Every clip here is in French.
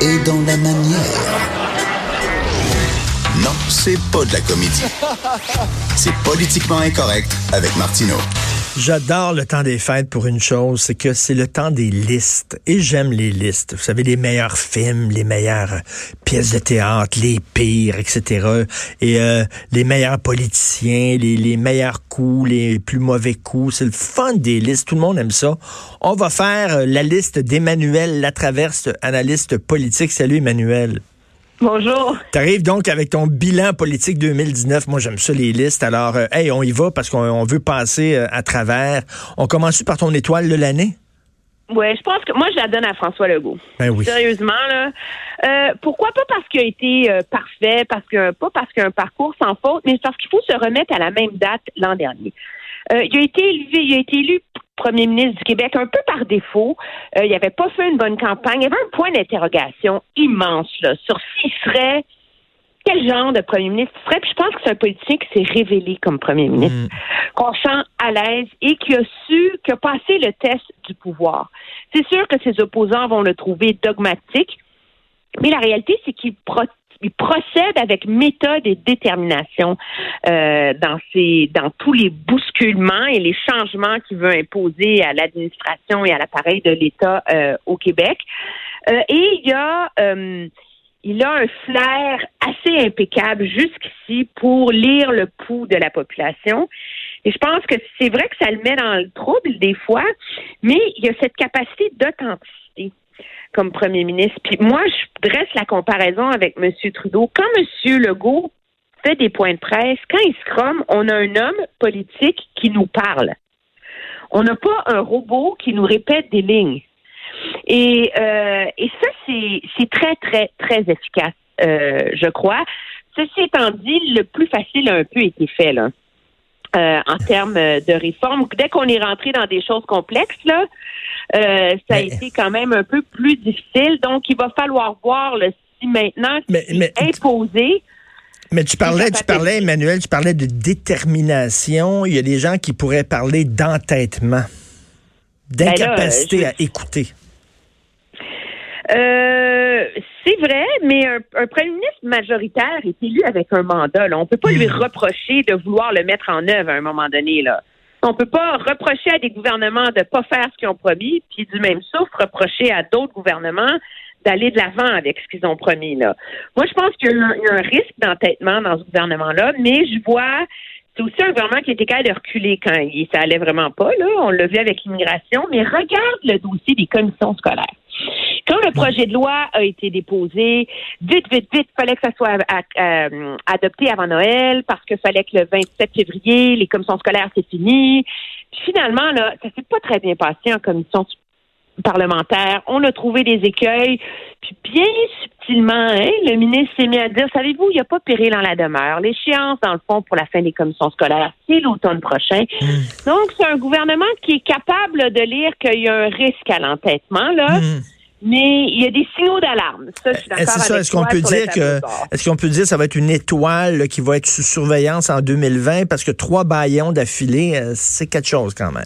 et dans la manière. Non, c'est pas de la comédie. C'est politiquement incorrect avec Martineau. J'adore le temps des fêtes pour une chose, c'est que c'est le temps des listes. Et j'aime les listes. Vous savez, les meilleurs films, les meilleures pièces de théâtre, les pires, etc. Et euh, les meilleurs politiciens, les, les meilleurs coups, les plus mauvais coups. C'est le fun des listes. Tout le monde aime ça. On va faire euh, la liste d'Emmanuel Latraverse, analyste politique. Salut Emmanuel. Bonjour. Tu arrives donc avec ton bilan politique 2019. Moi, j'aime ça, les listes. Alors, euh, hey, on y va parce qu'on veut passer euh, à travers. On commence par ton étoile de l'année? Oui, je pense que moi, je la donne à François Legault. Ben oui. Sérieusement, là. Euh, pourquoi pas parce qu'il a été parfait, parce que pas parce qu'il a un parcours sans faute, mais parce qu'il faut se remettre à la même date l'an dernier. il a été élu, il a été élu premier ministre du Québec un peu par défaut. Euh, il n'avait pas fait une bonne campagne. Il y avait un point d'interrogation immense là, sur s'il serait quel genre de premier ministre il serait. Puis je pense que c'est un politicien qui s'est révélé comme premier ministre, mm. qu'on sent à l'aise et qui a su, qui a passé le test du pouvoir. C'est sûr que ses opposants vont le trouver dogmatique, mais la réalité, c'est qu'il il procède avec méthode et détermination euh, dans ses, dans tous les bousculements et les changements qu'il veut imposer à l'administration et à l'appareil de l'État euh, au Québec. Euh, et il y a il a un flair assez impeccable jusqu'ici pour lire le pouls de la population. Et je pense que c'est vrai que ça le met dans le trouble des fois, mais il a cette capacité d'authenticité comme premier ministre. Puis moi, je dresse la comparaison avec M. Trudeau. Quand M. Legault fait des points de presse, quand il se on a un homme politique qui nous parle. On n'a pas un robot qui nous répète des lignes. Et, euh, et ça, c'est très, très, très efficace, euh, je crois. Ceci étant dit, le plus facile a un peu été fait, là. Euh, en termes de réforme. Dès qu'on est rentré dans des choses complexes, là, euh, ça a été quand même un peu plus difficile. Donc, il va falloir voir le si maintenant mais, mais, imposé. Mais tu parlais, tu parlais, Emmanuel, tu parlais de détermination. Il y a des gens qui pourraient parler d'entêtement, ben d'incapacité à écouter. Euh, c'est vrai, mais un, premier ministre majoritaire est élu avec un mandat. On ne peut pas lui hmm. reprocher de vouloir le mettre en œuvre à un moment donné. Là. On peut pas reprocher à des gouvernements de pas faire ce qu'ils ont promis, puis du même souffle, reprocher à d'autres gouvernements d'aller de l'avant avec ce qu'ils ont promis. Là. Moi, je pense qu'il y, a un risque d'entêtement dans ce gouvernement-là, mais je vois c'est aussi un gouvernement qui était capable de reculer quand il, ça allait vraiment pas. Là. On l'a vu avec l'immigration, mais regarde le dossier des commissions scolaires. Quand le projet de loi a été déposé, vite, vite, vite, il fallait que ça soit euh, adopté avant Noël parce qu'il fallait que le 27 février, les commissions scolaires, c'est fini. Puis finalement, là, ça s'est pas très bien passé en commission parlementaire. On a trouvé des écueils. Puis bien subtilement, hein, le ministre s'est mis à dire, savez-vous, il n'y a pas péril dans la demeure. L'échéance, dans le fond, pour la fin des commissions scolaires, c'est l'automne prochain. Hmm. Donc, c'est un gouvernement qui est capable de lire qu'il y a un risque à l'entêtement, là. Hmm. Mais il y a des signaux d'alarme. Ça, je suis d'accord Est-ce est-ce qu'on peut dire que, est-ce qu'on peut dire que ça va être une étoile qui va être sous surveillance en 2020 parce que trois baillons d'affilée, euh, c'est quelque chose quand même.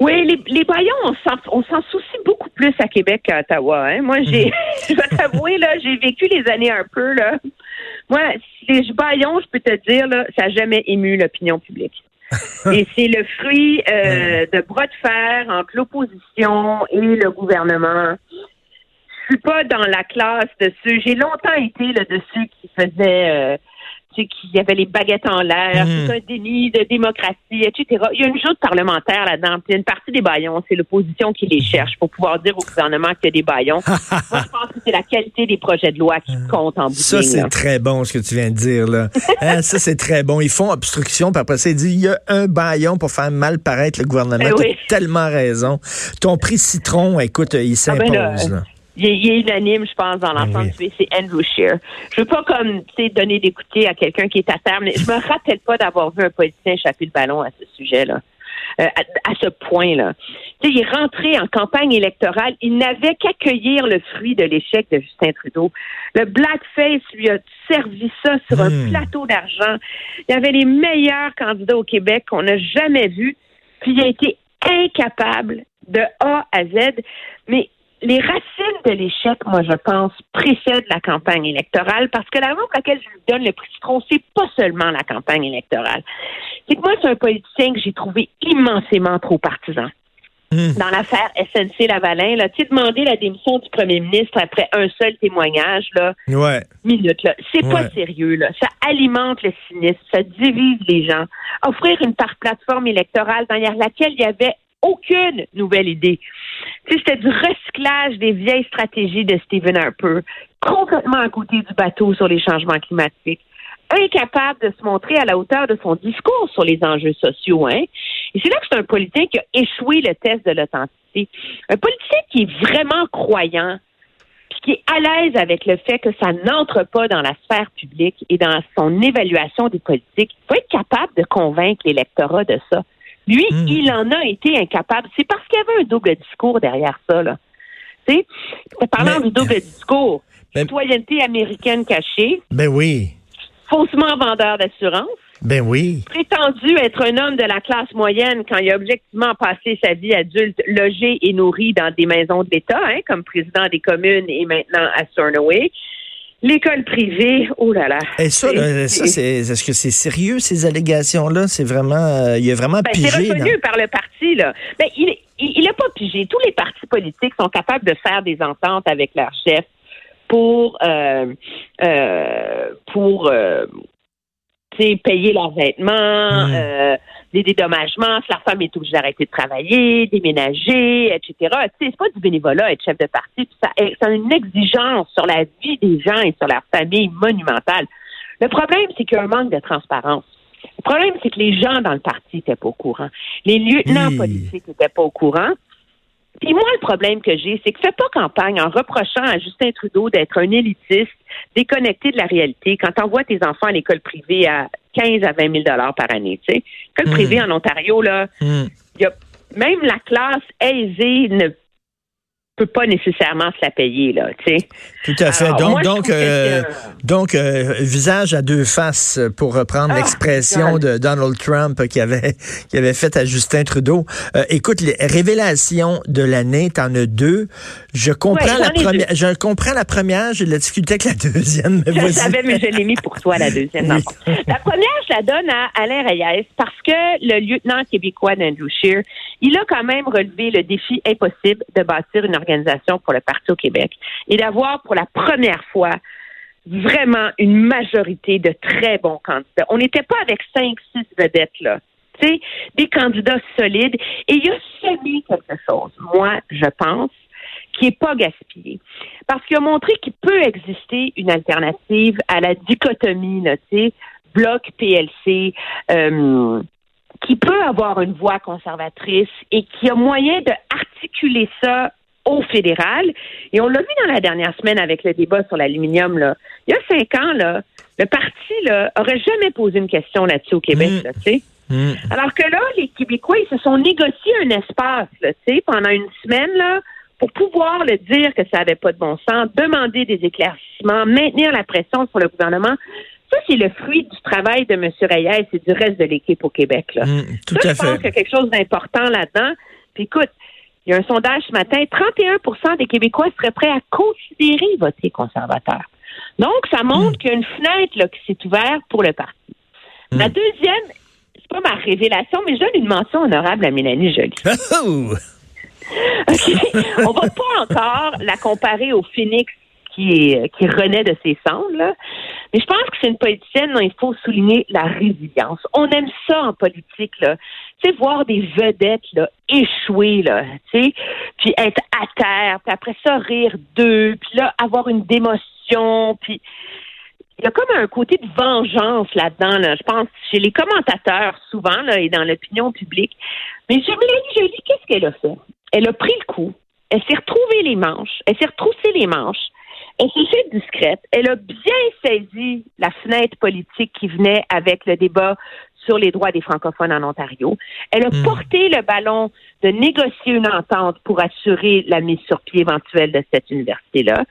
Oui, les, les baillons, on s'en soucie beaucoup plus à Québec qu'à Ottawa. Hein. Moi, j'ai, je vais t'avouer, là, j'ai vécu les années un peu, là. Moi, les baillons, je peux te dire, là, ça n'a jamais ému l'opinion publique. Et c'est le fruit euh, de bras de fer entre l'opposition et le gouvernement. Je suis pas dans la classe de ceux. J'ai longtemps été là, de ceux qui faisaient euh, qu'il y avait les baguettes en l'air, mmh. un déni de démocratie, etc. Il y a une joute parlementaire là-dedans. Puis une partie des baillons, c'est l'opposition qui les cherche pour pouvoir dire au gouvernement qu'il y a des baillons. Moi, je pense que c'est la qualité des projets de loi qui compte en bout Ça, c'est très bon ce que tu viens de dire. là. Hein, ça, c'est très bon. Ils font obstruction, puis après ça, ils disent il y a un baillon pour faire mal paraître le gouvernement. Eh tu as tellement raison. Ton prix citron, écoute, il ah ben s'impose. Il est, unanime, je pense, dans ben l'ensemble du C'est Andrew Scheer. Je veux pas comme tu donner d'écouter à quelqu'un qui est à terre, mais je me rappelle pas d'avoir vu un politicien échapper le ballon à ce sujet-là. Euh, à, ce point-là. Il est rentré en campagne électorale, il n'avait qu'accueillir le fruit de l'échec de Justin Trudeau. Le blackface lui a servi ça sur un hmm. plateau d'argent. Il y avait les meilleurs candidats au Québec qu'on n'a jamais vus, puis il a été incapable de A à Z. Mais les racines de l'échec, moi, je pense, précèdent la campagne électorale parce que la raison pour laquelle je lui donne le prix citron, c'est pas seulement la campagne électorale. C'est que moi, c'est un politicien que j'ai trouvé immensément trop partisan. Hmm. Dans l'affaire SNC Lavalin, là, tu sais, demander la démission du premier ministre après un seul témoignage, là, ouais. minute, là, c'est pas sérieux, là. Ça alimente le cynisme, ça divise les gens. Offrir une plateforme électorale dans laquelle il y avait aucune nouvelle idée. C'était du recyclage des vieilles stratégies de Stephen Harper, complètement à côté du bateau sur les changements climatiques, incapable de se montrer à la hauteur de son discours sur les enjeux sociaux. Hein? Et c'est là que c'est un politicien qui a échoué le test de l'authenticité. Un politicien qui est vraiment croyant, puis qui est à l'aise avec le fait que ça n'entre pas dans la sphère publique et dans son évaluation des politiques, il faut être capable de convaincre l'électorat de ça. Lui, hmm. il en a été incapable. C'est parce qu'il y avait un double discours derrière ça. Là. Tu sais, parlant du double discours, ben, citoyenneté américaine cachée. Ben oui. Faussement vendeur d'assurance. Ben oui. Prétendu être un homme de la classe moyenne quand il a objectivement passé sa vie adulte logé et nourri dans des maisons de l'État, hein, comme président des communes et maintenant à Sternaway. L'école privée, oh là là. Et ça, ça c'est, est-ce que c'est sérieux ces allégations-là? C'est vraiment, euh, il a vraiment ben, pigé. C'est reconnu par le parti là. Ben, il, il, a pas pigé. Tous les partis politiques sont capables de faire des ententes avec leurs chefs pour euh, euh, pour euh, payer leurs vêtements, mmh. Des dédommagements, si la femme est obligée d'arrêter de travailler, déménager, etc. C'est pas du bénévolat être chef de parti. Ça, ça a une exigence sur la vie des gens et sur leur famille monumentale. Le problème, c'est qu'il y a un manque de transparence. Le problème, c'est que les gens dans le parti n'étaient pas au courant. Les lieutenants politiques n'étaient pas au courant. Puis moi, le problème que j'ai, c'est que fais pas campagne en reprochant à Justin Trudeau d'être un élitiste déconnecté de la réalité quand t'envoies tes enfants à l'école privée à 15 à 20 000 dollars par année. Tu sais, l'école hmm. privée en Ontario là, hmm. y a même la classe aisée ne peut pas nécessairement se la payer là, tu sais. Tout à fait. donc donc euh, donc euh, visage à deux faces pour reprendre ah, l'expression de Donald Trump qui avait qui avait fait à Justin Trudeau. Euh, écoute, les révélations de l'année, t'en as deux. Je comprends la première, je comprends la première, j'ai de la difficulté avec la deuxième. Mais je savais, mais je l'ai mis pour toi la deuxième. La première, je la donne à Alain Reyes parce que le lieutenant québécois d'Andrew Scheer, il a quand même relevé le défi impossible de bâtir une pour le Parti au Québec et d'avoir pour la première fois vraiment une majorité de très bons candidats. On n'était pas avec cinq, six vedettes, là. sais, des candidats solides. Et il a semé quelque chose, moi, je pense, qui n'est pas gaspillé. Parce qu'il a montré qu'il peut exister une alternative à la dichotomie, tu sais, bloc PLC, euh, qui peut avoir une voix conservatrice et qui a moyen de articuler ça au fédéral. Et on l'a vu dans la dernière semaine avec le débat sur l'aluminium. Là. Il y a cinq ans, là, le parti là, aurait jamais posé une question là-dessus au Québec. Mm. Là, mm. Alors que là, les Québécois, ils se sont négociés un espace là, pendant une semaine là, pour pouvoir le dire que ça n'avait pas de bon sens, demander des éclaircissements, maintenir la pression sur le gouvernement. Ça, c'est le fruit du travail de M. Reyes et du reste de l'équipe au Québec. Là. Mm, tout ça, à je pense qu'il y a quelque chose d'important là-dedans. Puis écoute, il y a un sondage ce matin, 31% des Québécois seraient prêts à considérer voter conservateur. Donc, ça montre hmm. qu'il y a une fenêtre là, qui s'est ouverte pour le parti. La hmm. deuxième, c'est pas ma révélation, mais je donne une mention honorable à Mélanie Joly. Oh! On va pas encore la comparer au Phoenix qui, qui renaît de ses cendres, mais je pense que c'est une politicienne dont il faut souligner la résilience. On aime ça en politique, là. Tu sais, voir des vedettes là, échouer, là, tu sais, puis être à terre, puis après ça, rire d'eux, puis là, avoir une démotion, puis il y a comme un côté de vengeance là-dedans, là, je pense, chez les commentateurs, souvent, là, et dans l'opinion publique. Mais Mélanie Jolie, qu'est-ce qu'elle a fait? Elle a pris le coup. Elle s'est retrouvée les manches. Elle s'est retroussée les manches. Elle s'est fait discrète. Elle a bien saisi la fenêtre politique qui venait avec le débat sur les droits des francophones en Ontario. Elle a hmm. porté le ballon de négocier une entente pour assurer la mise sur pied éventuelle de cette université-là.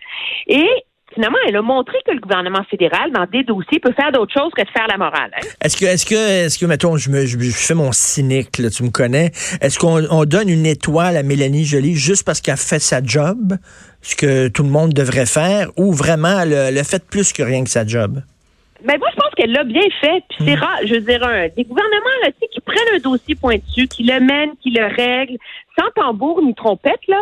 Et finalement, elle a montré que le gouvernement fédéral, dans des dossiers, peut faire d'autres choses que de faire la morale. Hein. Est-ce que, est-ce que, est-ce que, mettons, je me, je, fais mon cynique, tu me connais. Est-ce qu'on donne une étoile à Mélanie Joly juste parce qu'elle fait sa job, ce que tout le monde devrait faire, ou vraiment elle, a fait plus que rien que sa job? Ben moi, je pense qu'elle l'a bien fait. Puis c'est hmm. rare, je veux dire, des gouvernements là, qui prennent un dossier pointu, qui le mènent, qui le règlent, sans tambour ni trompette, là.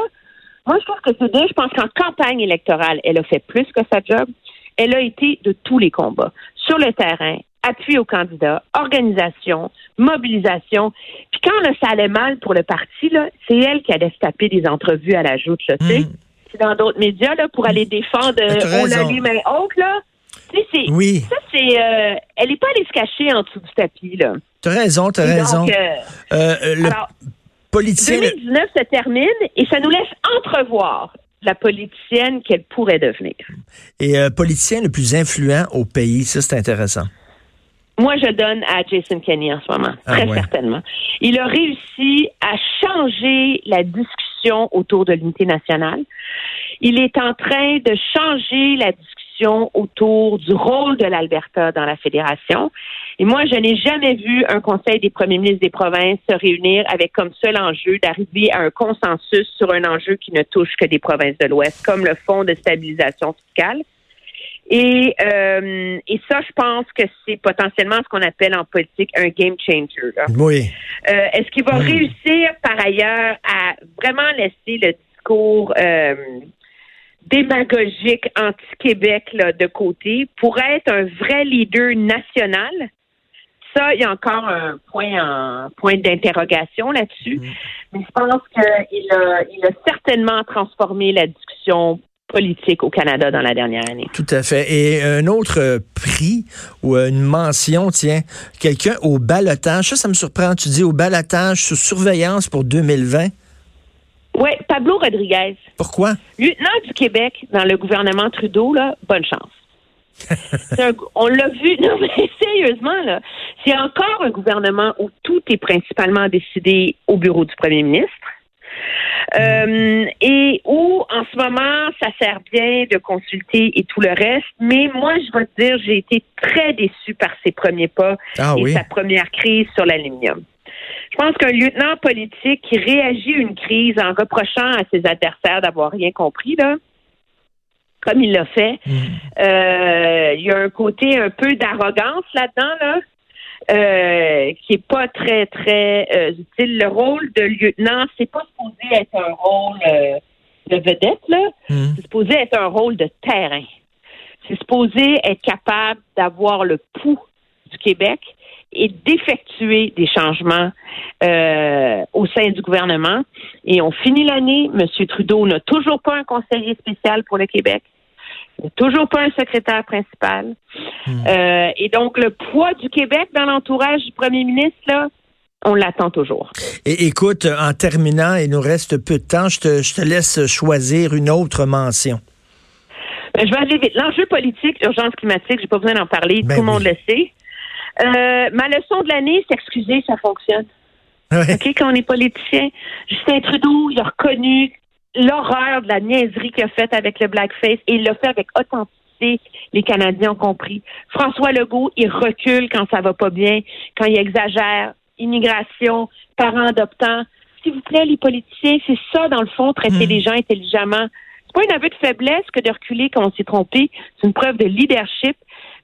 Moi, je pense que c'est bien. Je pense qu'en campagne électorale, elle a fait plus que sa job. Elle a été de tous les combats. Sur le terrain, appui aux candidats, organisation, mobilisation. Puis quand là, ça allait mal pour le parti, là, c'est elle qui allait se taper des entrevues à la joute, là, tu sais. Hmm. Dans d'autres médias, là, pour aller défendre on l'a lu main haute, là. C'est, oui. Ça, c'est. Euh, elle n'est pas allée se cacher en dessous du tapis, là. T'as raison, t'as raison. Euh, euh, le alors, 2019 se termine et ça nous laisse entrevoir la politicienne qu'elle pourrait devenir. Et politicien le plus influent au pays, ça, c'est intéressant. Moi, je donne à Jason Kenney en ce moment, ah très certainement. Il a réussi à changer la discussion autour de l'unité nationale. Il est en train de changer la discussion autour du rôle de l'Alberta dans la fédération. Et moi, je n'ai jamais vu un conseil des premiers ministres des provinces se réunir avec comme seul enjeu d'arriver à un consensus sur un enjeu qui ne touche que des provinces de l'Ouest, comme le fonds de stabilisation fiscale. Et, euh, et ça, je pense que c'est potentiellement ce qu'on appelle en politique un game changer. Oui. Euh, est-ce qu'il va réussir par ailleurs à vraiment laisser le discours euh, démagogique anti-Québec de côté pour être un vrai leader national. Ça, il y a encore un point en point d'interrogation là-dessus. Mm. Mais je pense qu'il a, il a certainement transformé la discussion politique au Canada dans la dernière année. Tout à fait. Et un autre euh, prix ou euh, une mention, tiens, quelqu'un au balotage, ça, ça me surprend. Tu dis au balotage sous surveillance pour 2020. Oui, Pablo Rodriguez. Pourquoi? Lieutenant du Québec dans le gouvernement Trudeau, là, bonne chance. on l'a vu, non mais sérieusement, là, c'est encore un gouvernement où tout est principalement décidé au bureau du premier ministre. Euh, et où, en ce moment, ça sert bien de consulter et tout le reste. Mais moi, je vais te dire, j'ai été très déçue par ses premiers pas ah et sa première crise sur l'aluminium. Je pense qu'un lieutenant politique qui réagit à une crise en reprochant à ses adversaires d'avoir rien compris, là, comme il l'a fait, mm. euh, il y a un côté un peu d'arrogance là-dedans, là. Euh, qui est pas très très euh, utile. Le rôle de lieutenant, c'est pas supposé être un rôle de vedette là. Mm. C'est supposé être un rôle de terrain. C'est supposé être capable d'avoir le pouls du Québec et d'effectuer des changements euh, au sein du gouvernement. Et on finit l'année. M. Trudeau n'a toujours pas un conseiller spécial pour le Québec. Il n'a toujours pas un secrétaire principal. Hmm. Euh, et donc, le poids du Québec dans l'entourage du premier ministre, là, on l'attend toujours. Et écoute, en terminant, il nous reste peu de temps. Je te, je te laisse choisir une autre mention. Ben, je vais aller vite. L'enjeu politique, l'urgence climatique, j'ai pas besoin d'en parler. Ben Tout le monde le sait. Euh, ma leçon de l'année, c'est excuser, ça fonctionne. OK, quand on est politicien, Justin Trudeau, il a reconnu l'horreur de la niaiserie qu'il a faite avec le blackface et il l'a fait avec authenticité. Les Canadiens ont compris. François Legault, il recule quand ça va pas bien, quand il exagère. Immigration, parents adoptants. S'il vous plaît, les politiciens, c'est ça, dans le fond, traiter hmm. les gens intelligemment. C'est pas un aveu de faiblesse que de reculer quand on s'est trompé. C'est une preuve de leadership.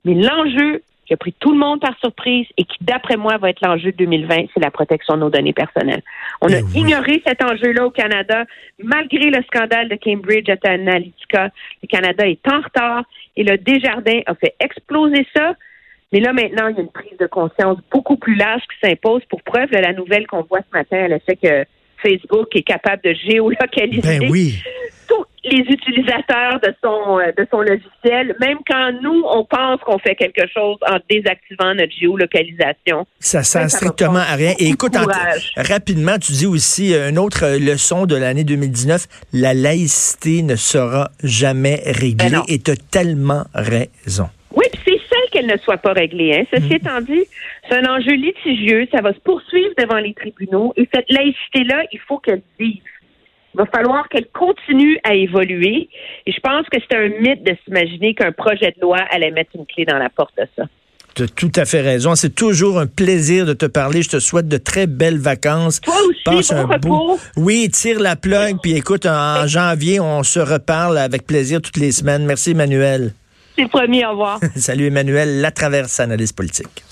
Mais l'enjeu, qui a pris tout le monde par surprise et qui, d'après moi, va être l'enjeu de 2020, c'est la protection de nos données personnelles. On a eh ignoré cet enjeu-là au Canada, malgré le scandale de Cambridge Analytica. Le Canada est en retard et le Desjardins a fait exploser ça. Mais là, maintenant, il y a une prise de conscience beaucoup plus large qui s'impose pour preuve de la nouvelle qu'on voit ce matin, le fait que Facebook est capable de géolocaliser ben oui les utilisateurs de son euh, de son logiciel, même quand nous on pense qu'on fait quelque chose en désactivant notre géolocalisation. Ça sert strictement à rien. Et écoute, rapidement, tu dis aussi euh, une autre euh, leçon de l'année 2019, la laïcité ne sera jamais réglée. Ben et tu as tellement raison. Oui, c'est celle qu'elle ne soit pas réglée. Hein. Ceci mm. étant dit, c'est un enjeu litigieux, ça va se poursuivre devant les tribunaux et cette laïcité-là, il faut qu'elle vive. Il va falloir qu'elle continue à évoluer. Et je pense que c'est un mythe de s'imaginer qu'un projet de loi allait mettre une clé dans la porte de ça. Tu as tout à fait raison. C'est toujours un plaisir de te parler. Je te souhaite de très belles vacances. Toi aussi, Passe bon un repos. Oui, tire la plug. Puis écoute, en, en janvier, on se reparle avec plaisir toutes les semaines. Merci, Emmanuel. C'est promis, au revoir. Salut, Emmanuel. La traverse, analyse politique.